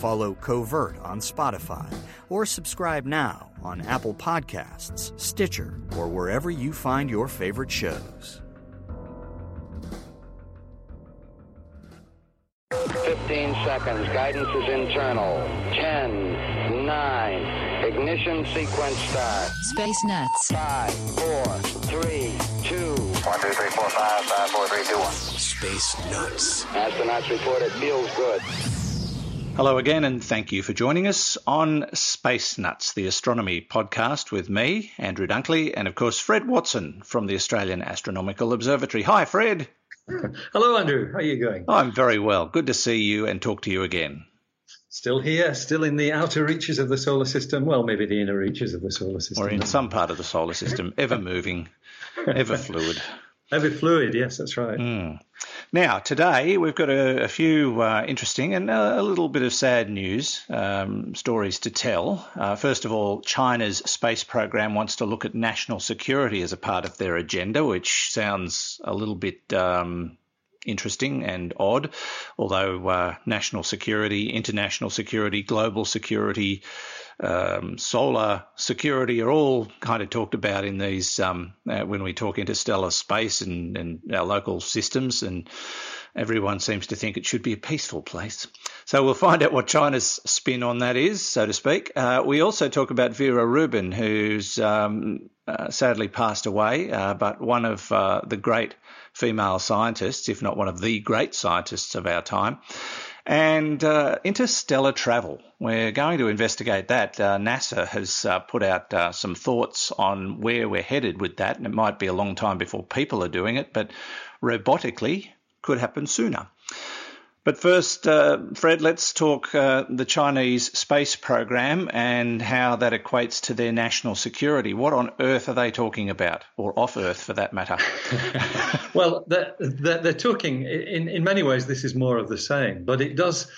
Follow Covert on Spotify or subscribe now on Apple Podcasts, Stitcher, or wherever you find your favorite shows. 15 seconds. Guidance is internal. 10, 9, Ignition sequence start. Space Nuts. Five, four, three, two. One, two, three, four, five, five, four, three, two, one. Space Nuts. Astronauts report it feels good. Hello again, and thank you for joining us on Space Nuts, the astronomy podcast with me, Andrew Dunkley, and of course, Fred Watson from the Australian Astronomical Observatory. Hi, Fred. Hello, Andrew. How are you going? Oh, I'm very well. Good to see you and talk to you again. Still here, still in the outer reaches of the solar system. Well, maybe the inner reaches of the solar system. Or in some part of the solar system, ever moving, ever fluid. Ever fluid, yes, that's right. Mm. Now, today we've got a, a few uh, interesting and a, a, little bit of sad news um, stories to tell. Uh, first of all, China's space program wants to look at national security as a part of their agenda, which sounds a little bit um, interesting and odd, although uh, national security, international security, global security, um, solar security are all kind of talked about in these um, uh, when we talk interstellar space and, and our local systems and everyone seems to think it should be a peaceful place. So we'll find out what China's spin on that is, so to speak. Uh, we also talk about Vera Rubin, who's um, uh, sadly passed away, uh, but one of uh, the great female scientists, if not one of the great scientists of our time. And uh, interstellar travel. We're going to investigate that. Uh, NASA has put out some thoughts on where we're headed with that, and it might be a long time before people are doing it, but robotically could happen sooner. But first, uh, Fred, let's talk uh, the Chinese space program and how that equates to their national security. What on earth are they talking about, or off Earth for that matter? well, they're, they're, talking, in, in many ways, this is more of the same, but it does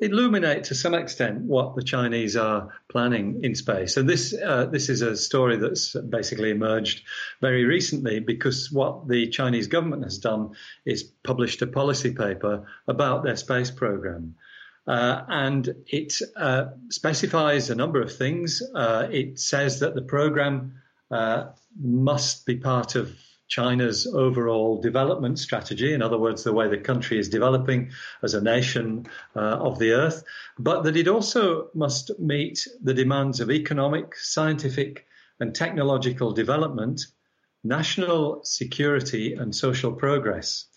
illuminate to some extent what the Chinese are planning in space. And this uh, this is a story that's basically emerged very recently because what the Chinese government has done is published a policy paper about their space program. Uh, and it uh, specifies a number of things. Uh, it says that the program uh, must be part of China's overall development strategy, in other words, the way the country is developing as a nation uh, of the earth, but that it also must meet the demands of economic, scientific, and technological development, national security, and social progress.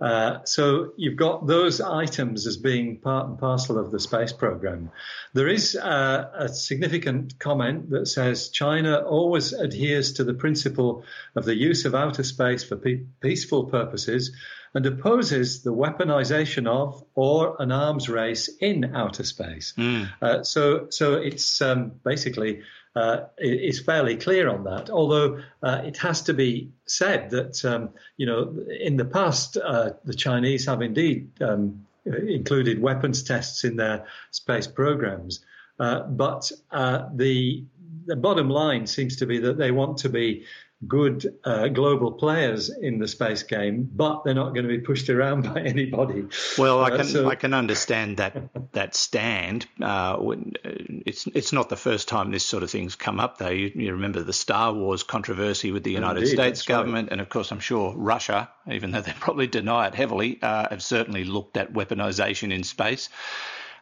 Uh, so you've got those items as being part and parcel of the space program. There is uh, a significant comment that says China always adheres to the principle of the use of outer space for pe- peaceful purposes and opposes the weaponization of or an arms race in outer space. Mm. Uh, so, so it's um, basically uh, is fairly clear on that. Although uh, it has to be said that um, you know in the past uh, the Chinese have indeed um, included weapons tests in their space programs, uh, but uh, the the bottom line seems to be that they want to be good uh, global players in the space game, but they're not going to be pushed around by anybody. Well, I uh, can so... I can understand that that stand. Uh, when, uh, it's it's not the first time this sort of thing's come up, though. You, you remember the Star Wars controversy with the United Indeed, States government, right. and of course, I'm sure Russia, even though they probably deny it heavily, uh, have certainly looked at weaponization in space.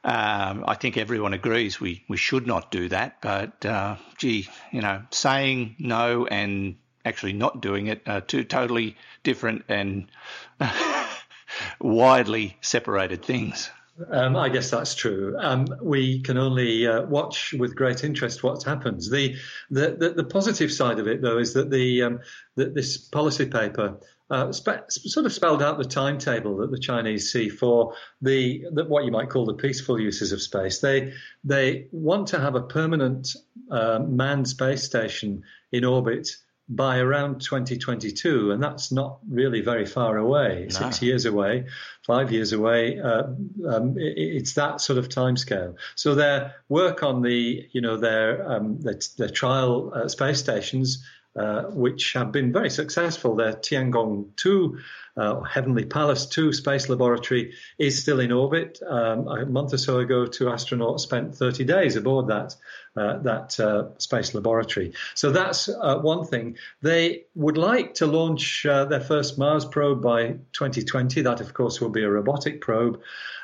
Um, I think everyone agrees we, we should not do that, but uh, gee, you know, saying no and actually not doing it are two totally different and widely separated things. Um, I guess that's true. Um, we can only uh, watch with great interest what happens. The, the, the, the, positive side of it, though, is that the, um, that this policy paper uh, spe- sort of spelled out the timetable that the Chinese see for the, the, what you might call the peaceful uses of space. They they want to have a permanent uh, manned space station in orbit by around 2022, and that's not really very far away. No. Six years away, five years away. Uh, um, it, it's that sort of timescale. So their work on the, you know, their um, their, their, trial uh, space stations, uh, which have been very successful. Their Tiangong 2 uh, Heavenly Palace 2 space laboratory is still in orbit. Um, a month or so ago, two astronauts spent 30 days aboard that uh, that uh, space laboratory. So that's uh, one thing. They would like to launch their first Mars probe by 2020. That, of course, will be a robotic probe,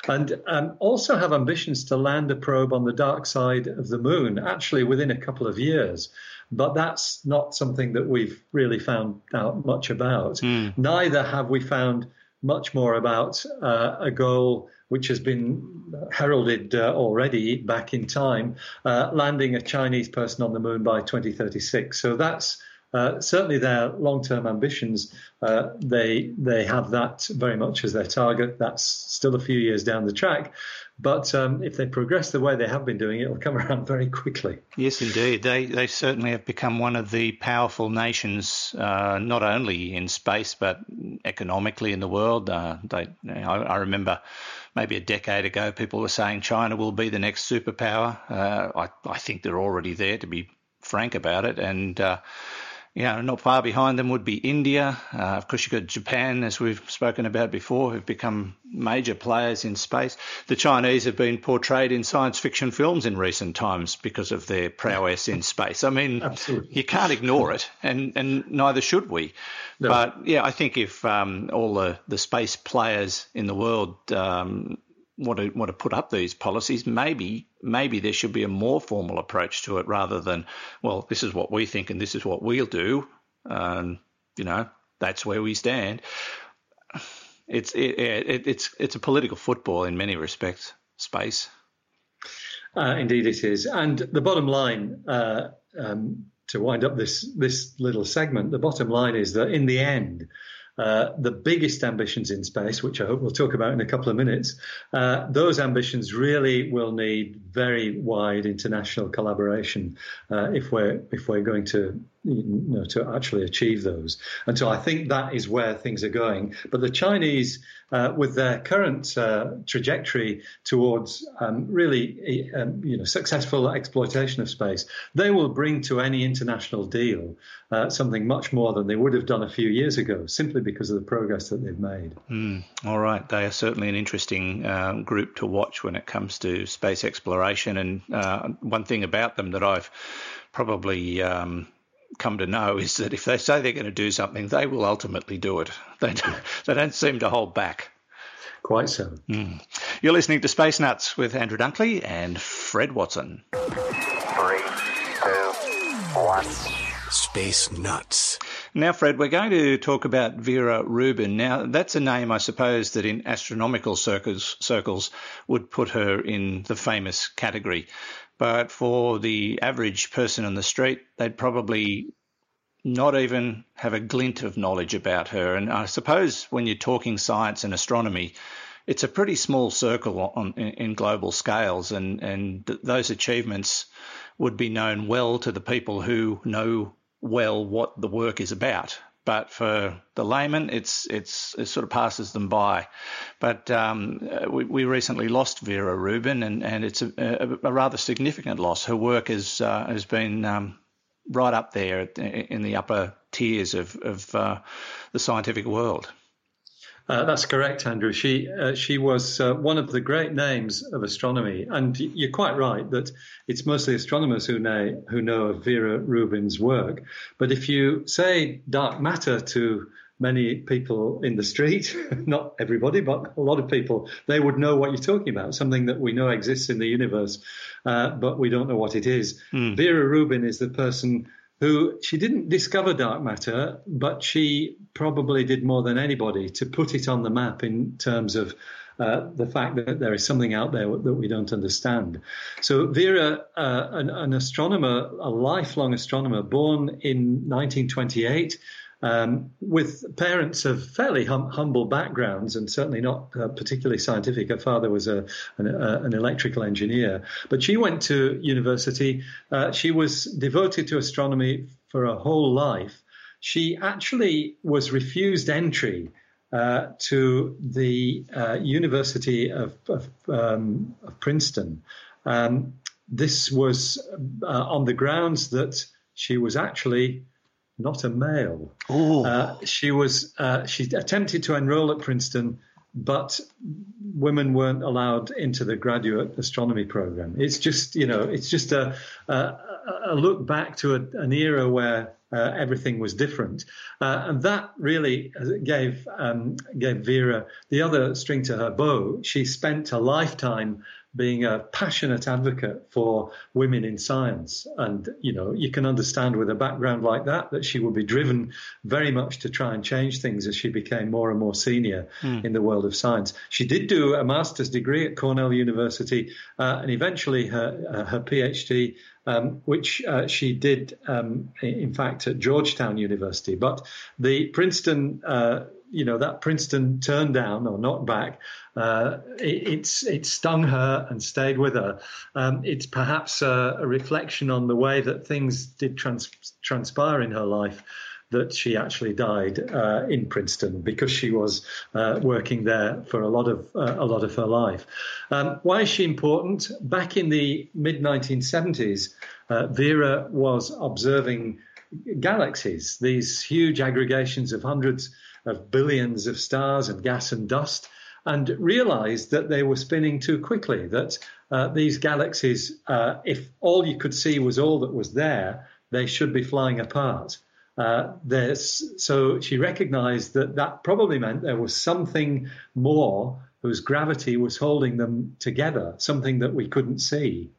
and um, also have ambitions to land a probe on the dark side of the moon, actually within a couple of years. But that's not something that we've really found out much about. Mm. Neither have we found much more about uh, a goal which has been heralded uh, already back in time, uh, landing a Chinese person on the moon by 2036. So that's uh, certainly their long-term ambitions. Uh, they they have that very much as their target. That's still a few years down the track, but um, if they progress the way they have been doing, it will come around very quickly. Yes, indeed. They they certainly have become one of the powerful nations, uh, not only in space but economically in the world. Uh, they, I, I, remember maybe a decade ago, people were saying China will be the next superpower. Uh, I I think they're already there, to be frank about it, and uh, you know, not far behind them would be India. Uh, of course, you've got Japan, as we've spoken about before, who've become major players in space. The Chinese have been portrayed in science fiction films in recent times because of their prowess in space. I mean, Absolutely. you can't ignore it, and, and neither should we. No. But yeah, I think if um, all the, the space players in the world um, want to want to put up these policies, maybe maybe there should be a more formal approach to it rather than well, this is what we think and this is what we'll do. Um, you know, that's where we stand. It's it, it, it's it's a political football in many respects. Space. Uh, indeed, it is. And the bottom line, uh, um, to wind up this this little segment, the bottom line is that in the end, uh, the biggest ambitions in space, which I hope we'll talk about in a couple of minutes, uh, those ambitions really will need very wide international collaboration uh, if we're if we're going to you know, to actually achieve those. And so I think that is where things are going. But the Chinese, uh, with their current uh, trajectory towards um, really um, you know, successful exploitation of space, they will bring to any international deal uh, something much more than they would have done a few years ago, simply because of the progress that they've made. Mm, all right. They are certainly an interesting um, group to watch when it comes to space exploration. And uh, one thing about them that I've probably um, come to know is that if they say they're going to do something, they will ultimately do it. They don't, they don't seem to hold back. Quite so. Mm. You're listening to Space Nuts with Andrew Dunkley and Fred Watson. Three, two, one. Space Nuts. Now, Fred, we're going to talk about Vera Rubin. Now, that's a name I suppose that in astronomical circles, circles would put her in the famous category. But for the average person on the street, they'd probably not even have a glint of knowledge about her. And I suppose when you're talking science and astronomy, it's a pretty small circle on, in, in, global scales, and, and th- those achievements would be known well to the people who know well what the work is about but for the layman, it's it's it sort of passes them by. But um, we, we, recently lost Vera Rubin, and, and it's a, a, a, rather significant loss. Her work has uh, has been um, right up there in the upper tiers of, of uh, the scientific world. Uh, that's correct, Andrew. She uh, she was uh, one of the great names of astronomy, and you're quite right that it's mostly astronomers who know who know of Vera Rubin's work. But if you say dark matter to many people in the street, not everybody, but a lot of people, they would know what you're talking about, something that we know exists in the universe, uh, but we don't know what it is. Mm. Vera Rubin is the person who she didn't discover dark matter, but she probably did more than anybody to put it on the map in terms of uh, the fact that there is something out there that we don't understand. So Vera, uh, an, an, astronomer, a lifelong astronomer, born in 1928. Um, with parents of fairly hum- humble backgrounds and certainly not uh, particularly scientific. Her father was a, an, a, an, electrical engineer, but she went to university. Uh, she was devoted to astronomy for her whole life. She actually was refused entry uh, to the uh, University of, of, um, of Princeton. Um, this was uh, on the grounds that she was actually not a male. Uh, she was uh, she attempted to enroll at Princeton, but women weren't allowed into the graduate astronomy program. It's just you know it's just a a, a look back to a, an era where uh, everything was different, uh, and that really gave um, gave Vera the other string to her bow. She spent a lifetime being a passionate advocate for women in science. And, you know, you can understand with a background like that that she would be driven very much to try and change things as she became more and more senior mm. in the world of science. She did do a master's degree at Cornell University uh, and eventually her, uh, her PhD. Um, which uh, she did, um, in fact, at Georgetown University. But the Princeton uh, you know that Princeton turned down or knocked back, uh, it, it's it stung her and stayed with her. Um, it's perhaps a, a, reflection on the way that things did trans- transpire in her life that she actually died uh, in Princeton because she was uh, working there for a lot of uh, a lot of her life. Um, why is she important? Back in the mid 1970s, uh, Vera was observing galaxies, these huge aggregations of hundreds of billions of stars and gas and dust, and realized that they were spinning too quickly, that uh, these galaxies, uh, if all you could see was all that was there, they should be flying apart. Uh, so she recognized that that probably meant there was something more whose gravity was holding them together, something that we couldn't see.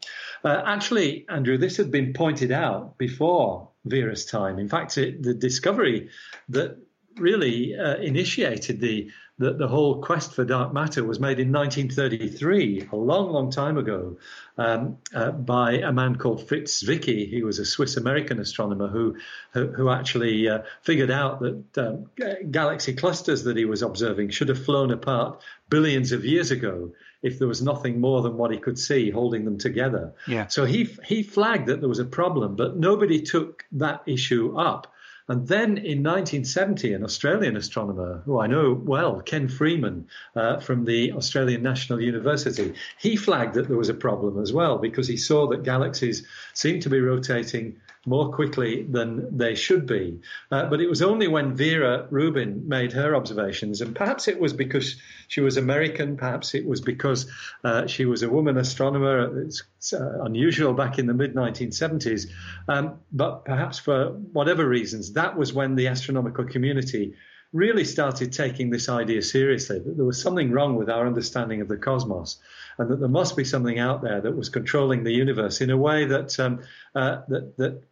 Uh, actually, Andrew, this had been pointed out before Vera's time. In fact, it, the discovery that really uh, initiated the, the, the whole quest for dark matter was made in 1933, a long, long time ago, um, uh, by a man called Fritz Zwicky. He was a Swiss American astronomer who who, who actually uh, figured out that um, galaxy clusters that he was observing should have flown apart billions of years ago if there was nothing more than what he could see holding them together. Yeah. So he he flagged that there was a problem, but nobody took that issue up. And then in 1970, an Australian astronomer who I know well, Ken Freeman uh, from the Australian National University, he flagged that there was a problem as well because he saw that galaxies seemed to be rotating more quickly than they should be. Uh, but it was only when Vera Rubin made her observations, and perhaps it was because she was American, perhaps it was because uh, she was a woman astronomer. It's uh, unusual back in the mid 1970s, um, but perhaps for whatever reasons, that was when the astronomical community really started taking this idea seriously that there was something wrong with our understanding of the cosmos and that there must be something out there that was controlling the universe in a way that um, uh, that, that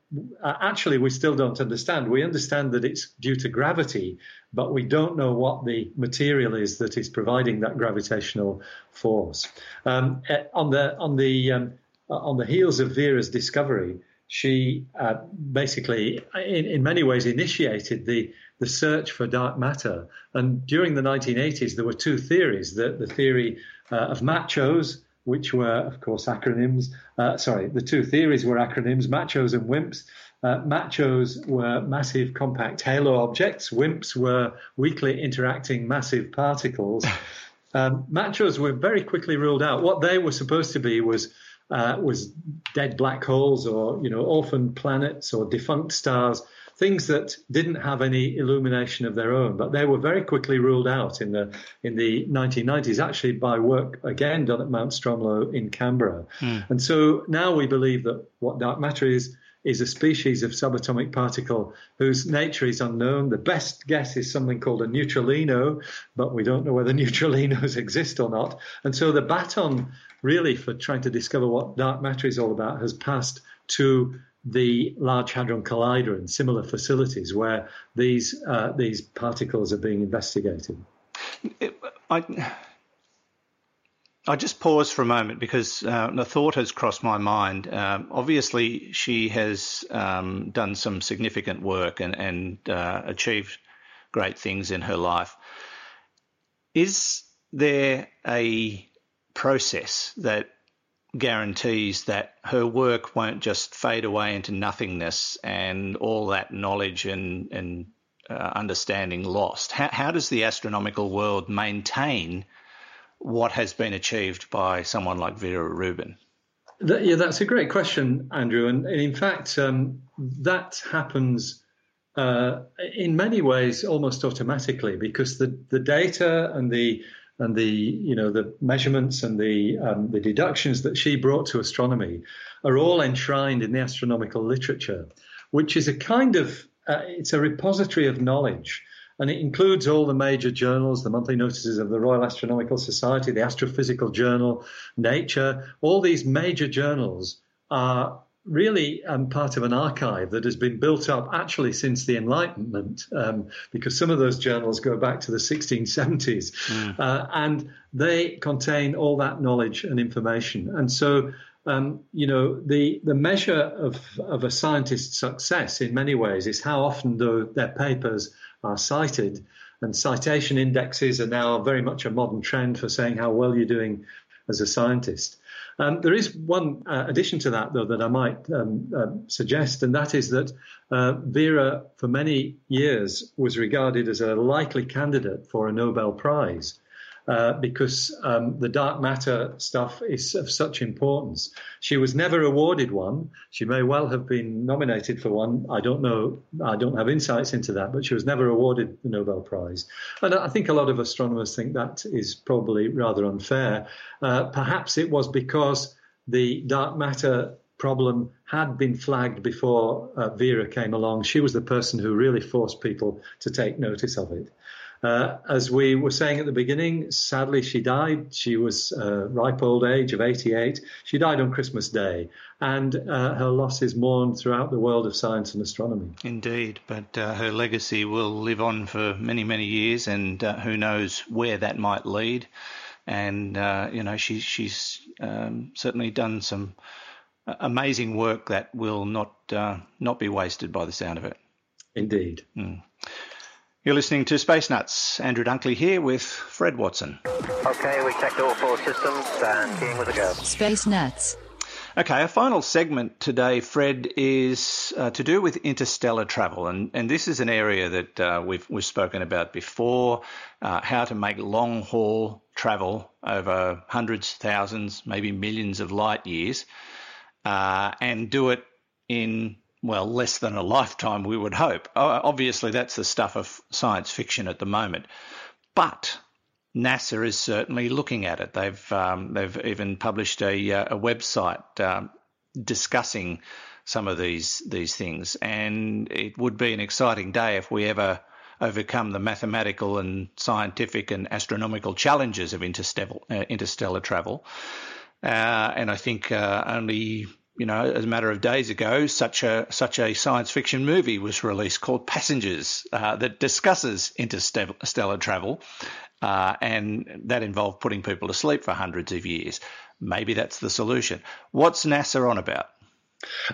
uh, actually we still don't understand. We understand that it's due to gravity, but we don't know what the material is that is providing that gravitational force. Um, eh, on the on the um, on the heels of Vera's discovery, she uh, basically, in, in many ways, initiated the the search for dark matter. And during the 1980s, there were two theories: the, the theory uh, of machos which were, of course, acronyms. Uh, sorry, the two theories were acronyms, machos and WIMPs. Uh, machos were massive compact halo objects. WIMPs were weakly interacting massive particles. Um, machos were very quickly ruled out. What they were supposed to be was uh, was dead black holes or you know orphan planets or defunct stars things that didn't have any illumination of their own, but they were very quickly ruled out in the in the 1990s, actually by work again done at Mount Stromlo in Canberra. Mm. And so now we believe that what dark matter is is a species of subatomic particle whose nature is unknown. The best guess is something called a neutralino, but we don't know whether neutralinos exist or not. And so the baton, really, for trying to discover what dark matter is all about, has passed to the Large Hadron Collider and similar facilities where these uh, these particles are being investigated. I, I just pause for a moment because uh, thought has crossed my mind. Um, obviously, she has um, done some significant work and, and uh, achieved great things in her life. Is there a process that guarantees that her work won't just fade away into nothingness and all that knowledge and, and uh, understanding lost. How, how does the astronomical world maintain what has been achieved by someone like Vera Rubin? Yeah, that's a great question, Andrew. And, and in fact, um, that happens uh, in many ways almost automatically because the, the data and the and the you know the measurements and the um, the deductions that she brought to astronomy are all enshrined in the astronomical literature, which is a kind of uh, it's a repository of knowledge. And it includes all the major journals, the monthly notices of the Royal Astronomical Society, the Astrophysical Journal, Nature. All these major journals are really um, part of an archive that has been built up actually since the Enlightenment, um, because some of those journals go back to the 1670s, mm. uh, and they contain all that knowledge and information. And so, um, you know, the the measure of of a scientist's success in many ways is how often do their papers are cited. And citation indexes are now very much a modern trend for saying how well you're doing as a scientist. Um, there is one uh, addition to that, though, that I might um, uh, suggest, and that is that uh, Vera, for many years, was regarded as a likely candidate for a Nobel Prize uh, because um, the dark matter stuff is of such importance. She was never awarded one. She may well have been nominated for one. I don't know. I don't have insights into that, but she was never awarded the Nobel Prize. And I think a lot of astronomers think that is probably rather unfair. Uh, perhaps it was because the dark matter problem had been flagged before uh, Vera came along. She was the person who really forced people to take notice of it. Uh, as we were saying at the beginning, sadly she died. She was uh, ripe old age of 88. She died on Christmas Day, and uh, her loss is mourned throughout the world of science and astronomy. Indeed, but uh, her legacy will live on for many, many years, and uh, who knows where that might lead. And uh, you know, she, she's um, certainly done some amazing work that will not not be wasted by the sound of it. Indeed. Mm. You're listening to Space Nuts. Andrew Dunkley here with Fred Watson. Okay, we checked all four systems and keying with a go. Space Nuts. Okay, our final segment today, Fred, is uh, to do with interstellar travel, and, and this is an area that uh, we've we've spoken about before. Uh, how to make long haul travel over hundreds, thousands, maybe millions of light years, uh, and do it in well, less than a lifetime, we would hope. Obviously, that's the stuff of science fiction at the moment. But NASA is certainly looking at it. They've um, they've even published a, uh, a website um, discussing some of these these things, and it would be an exciting day if we ever overcome the mathematical and scientific and astronomical challenges of interstellar, uh, interstellar travel. Uh, and I think uh, only you know, as a matter of days ago, such a such a science fiction movie was released called Passengers uh, that discusses interstellar travel, uh, and that involved putting people to sleep for hundreds of years. Maybe that's the solution. What's NASA on about?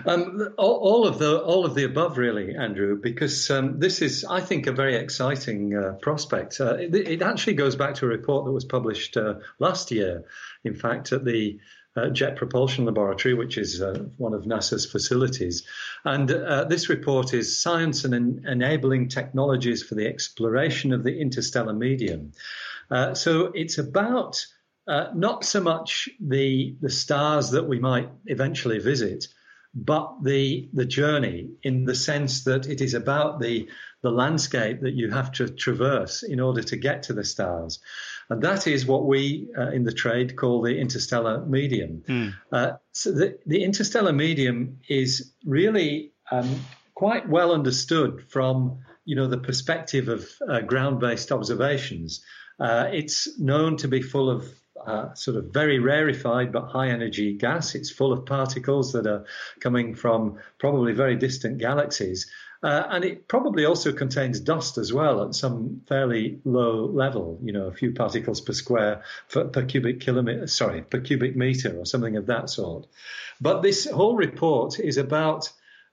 Um, all, of the all of the above, really, Andrew, because um, this is, I think, a very exciting uh, prospect. Uh, it, it, actually goes back to a report that was published uh, last year, in fact, at the uh, Jet Propulsion Laboratory, which is uh, one of NASA's facilities. And uh, this report is Science and en- Enabling Technologies for the Exploration of the Interstellar Medium. Uh, so it's about uh, not so much the the stars that we might eventually visit, but the the journey in the sense that it is about the the landscape that you have to traverse in order to get to the stars, and that is what we uh, in the trade call the interstellar medium. Mm. Uh, so the the interstellar medium is really um, quite well understood from you know the perspective of uh, ground-based observations. Uh, it's known to be full of sort of very rarefied but high energy gas. It's full of particles that are coming from probably very distant galaxies. Uh, and it probably also contains dust as well at some fairly low level, you know, a few particles per square per, per cubic kilometer, sorry, per cubic meter or something of that sort. But this whole report is about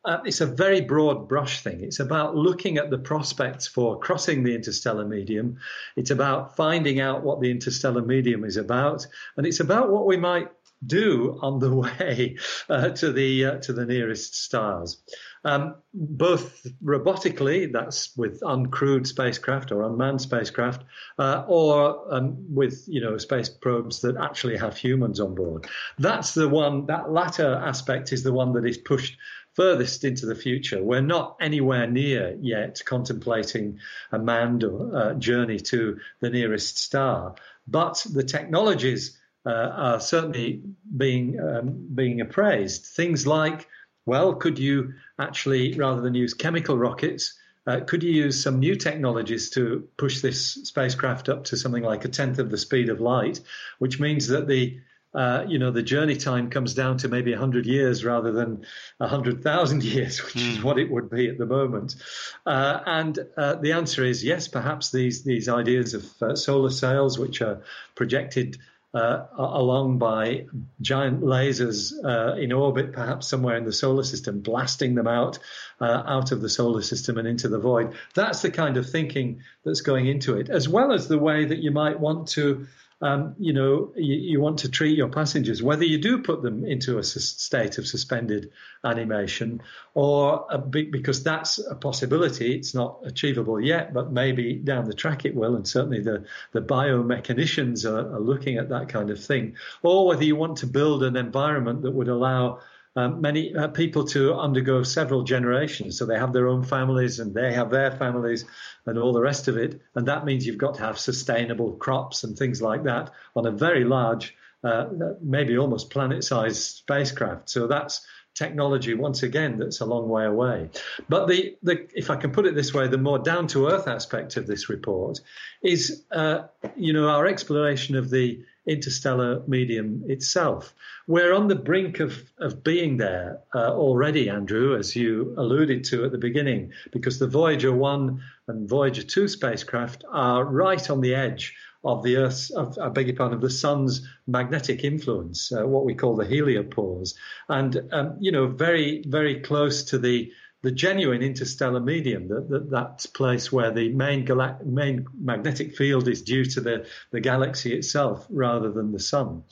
uh, it's a very broad brush thing. It's about looking at the prospects for crossing the interstellar medium. It's about finding out what the interstellar medium is about, and it's about what we might do on the way uh, to the uh, to the nearest stars. Um, both robotically, that's with uncrewed spacecraft or unmanned spacecraft, uh, or um, with you know space probes that actually have humans on board. That's the one. That latter aspect is the one that is pushed furthest into the future. We're not anywhere near yet contemplating a manned uh, journey to the nearest star, but the technologies uh, are certainly being um, being appraised. Things like, well, could you actually, rather than use chemical rockets, uh, could you use some new technologies to push this spacecraft up to something like a tenth of the speed of light, which means that the uh, you know, the journey time comes down to maybe 100 years rather than 100,000 years, which mm. is hmm. what it would be at the moment. Uh, and uh, the answer is yes, perhaps these, these ideas of uh, solar sails, which are projected uh, along by giant lasers uh, in orbit, perhaps somewhere in the solar system, blasting them out uh, out of the solar system and into the void. That's the kind of thinking that's going into it, as well as the way that you might want to um, you know, you, you, want to treat your passengers, whether you do put them into a state of suspended animation or a, because that's a possibility. It's not achievable yet, but maybe down the track it will. And certainly the, the biomechanicians are, are looking at that kind of thing. Or whether you want to build an environment that would allow um, many uh, people to undergo several generations. So they have their own families and they have their families and all the rest of it. And that means you've got to have sustainable crops and things like that on a very large, uh, maybe almost planet sized spacecraft. So that's technology once again that's a long way away. But the, the if I can put it this way, the more down to earth aspect of this report is, uh, you know, our exploration of the interstellar medium itself. We're on the brink of, of being there uh, already, Andrew, as you alluded to at the beginning, because the Voyager 1 and Voyager 2 spacecraft are right on the edge of the Earth's, of, I beg your pardon, of the Sun's magnetic influence, uh, what we call the heliopause, and um, you know, very, very close to the the genuine interstellar medium, that, that, that place where the main, galact- main magnetic field is due to the, the galaxy itself rather than the sun.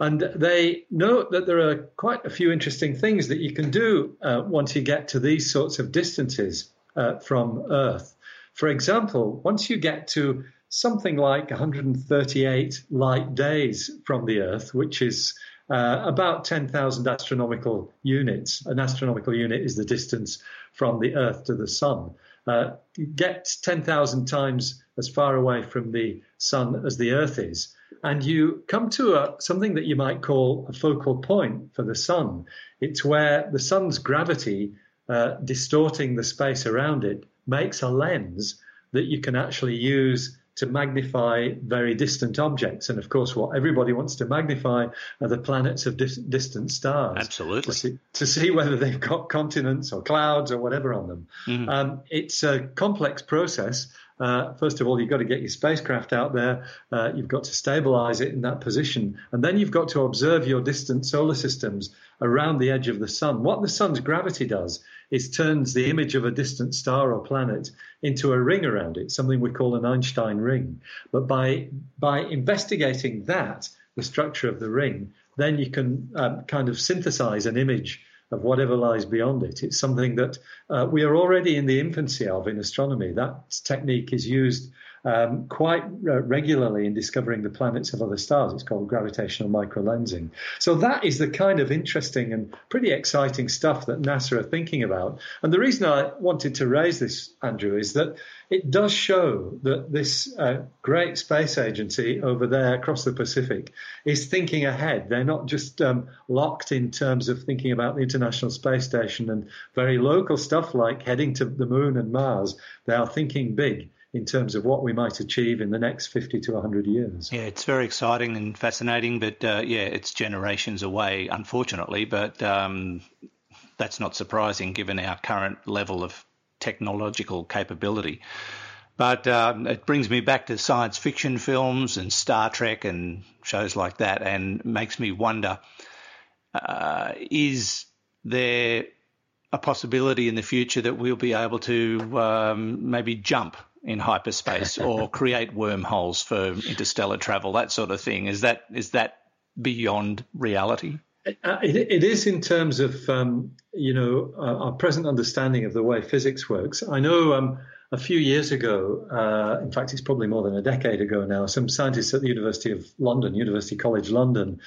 And they note that there are quite a few interesting things that you can do uh, once you get to these sorts of distances uh, from Earth. For example, once you get to something like 138 light days from the Earth, which is uh, about 10,000 astronomical units. An astronomical unit is the distance from the Earth to the Sun. Uh, get 10,000 times as far away from the Sun as the Earth is, and you come to a, something that you might call a focal point for the Sun. It's where the Sun's gravity, uh, distorting the space around it, makes a lens that you can actually use to magnify very distant objects. And of course, what everybody wants to magnify are the planets of dis- distant stars. Absolutely. To see, to see, whether they've got continents or clouds or whatever on them. Mm-hmm. Um, it's a complex process. Uh, first of all, you've got to get your spacecraft out there. Uh, you've got to stabilize it in that position. And then you've got to observe your distant solar systems around the edge of the sun. What the sun's gravity does is turns the image of a distant star or planet into a ring around it, something we call an Einstein ring. But by, by investigating that, the structure of the ring, then you can um, kind of synthesize an image of whatever lies beyond it. It's something that uh, we are already in the infancy of in astronomy. That technique is used um, quite uh, regularly in discovering the planets of other stars. It's called gravitational microlensing. So that is the kind of interesting and pretty exciting stuff that NASA are thinking about. And the reason I wanted to raise this, Andrew, is that it does show that this uh, great space agency over there across the Pacific is thinking ahead. They're not just um, locked in terms of thinking about the International Space Station and very local stuff like heading to the moon and Mars. They are thinking big in terms of what we might achieve in the next 50 to 100 years. Yeah, it's very exciting and fascinating, but uh, yeah, it's generations away, unfortunately. But um, that's not surprising given our current level of technological capability. But um, it brings me back to science fiction films and Star Trek and shows like that, and makes me wonder: uh, is there a possibility in the future that we'll be able to um, maybe jump in hyperspace or create wormholes for interstellar travel, that sort of thing? Is that is that beyond reality? Uh, it, it is in terms of um, you know uh, our present understanding of the way physics works. I know um, a few years ago, uh, in fact, it's probably more than a decade ago now. Some scientists at the University of London, University College London,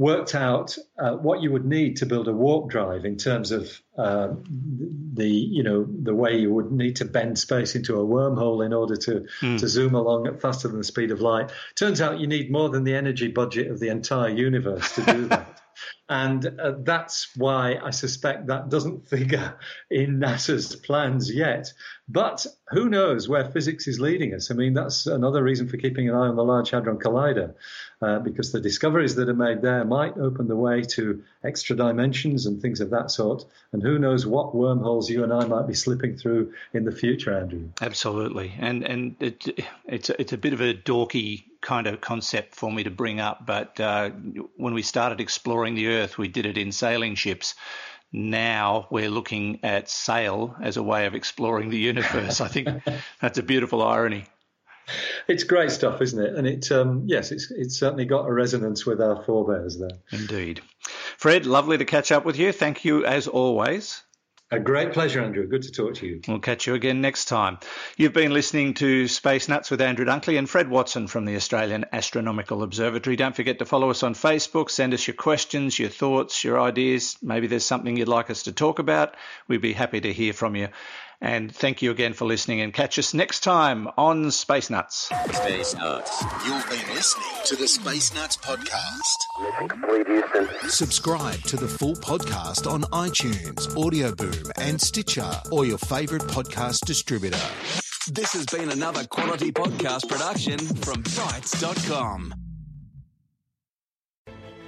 worked out uh, what you would need to build a warp drive in terms of uh, the you know the way you would need to bend space into a wormhole in order to mm. to zoom along at faster than the speed of light. Turns out you need more than the energy budget of the entire universe to do that. And uh, that's why I suspect that doesn't figure in NASA's plans yet. But who knows where physics is leading us? I mean, that's another reason for keeping an eye on the Large Hadron Collider, uh, because the discoveries that are made there might open the way to extra dimensions and things of that sort. And who knows what wormholes you and I might be slipping through in the future, Andrew? Absolutely. And and it, it's it's a bit of a dorky kind of concept for me to bring up, but uh, when we started exploring the Earth, we did it in sailing ships. Now we're looking at sail as a way of exploring the universe. I think that's a beautiful irony. It's great stuff, isn't it? And it, um, yes, it's it's certainly got a resonance with our forebears there. Indeed, Fred. Lovely to catch up with you. Thank you as always. A great pleasure, Andrew. Good to talk to you. We'll catch you again next time. You've been listening to Space Nuts with Andrew Dunkley and Fred Watson from the Australian Astronomical Observatory. Don't forget to follow us on Facebook. Send us your questions, your thoughts, your ideas. Maybe there's something you'd like us to talk about. We'd be happy to hear from you. And thank you again for listening and catch us next time on Space Nuts. Space Nuts. You've been listening to the Space Nuts podcast. Mission complete, Subscribe to the full podcast on iTunes, Audio Boom, and Stitcher, or your favorite podcast distributor. This has been another quality podcast production from Bitesz.com.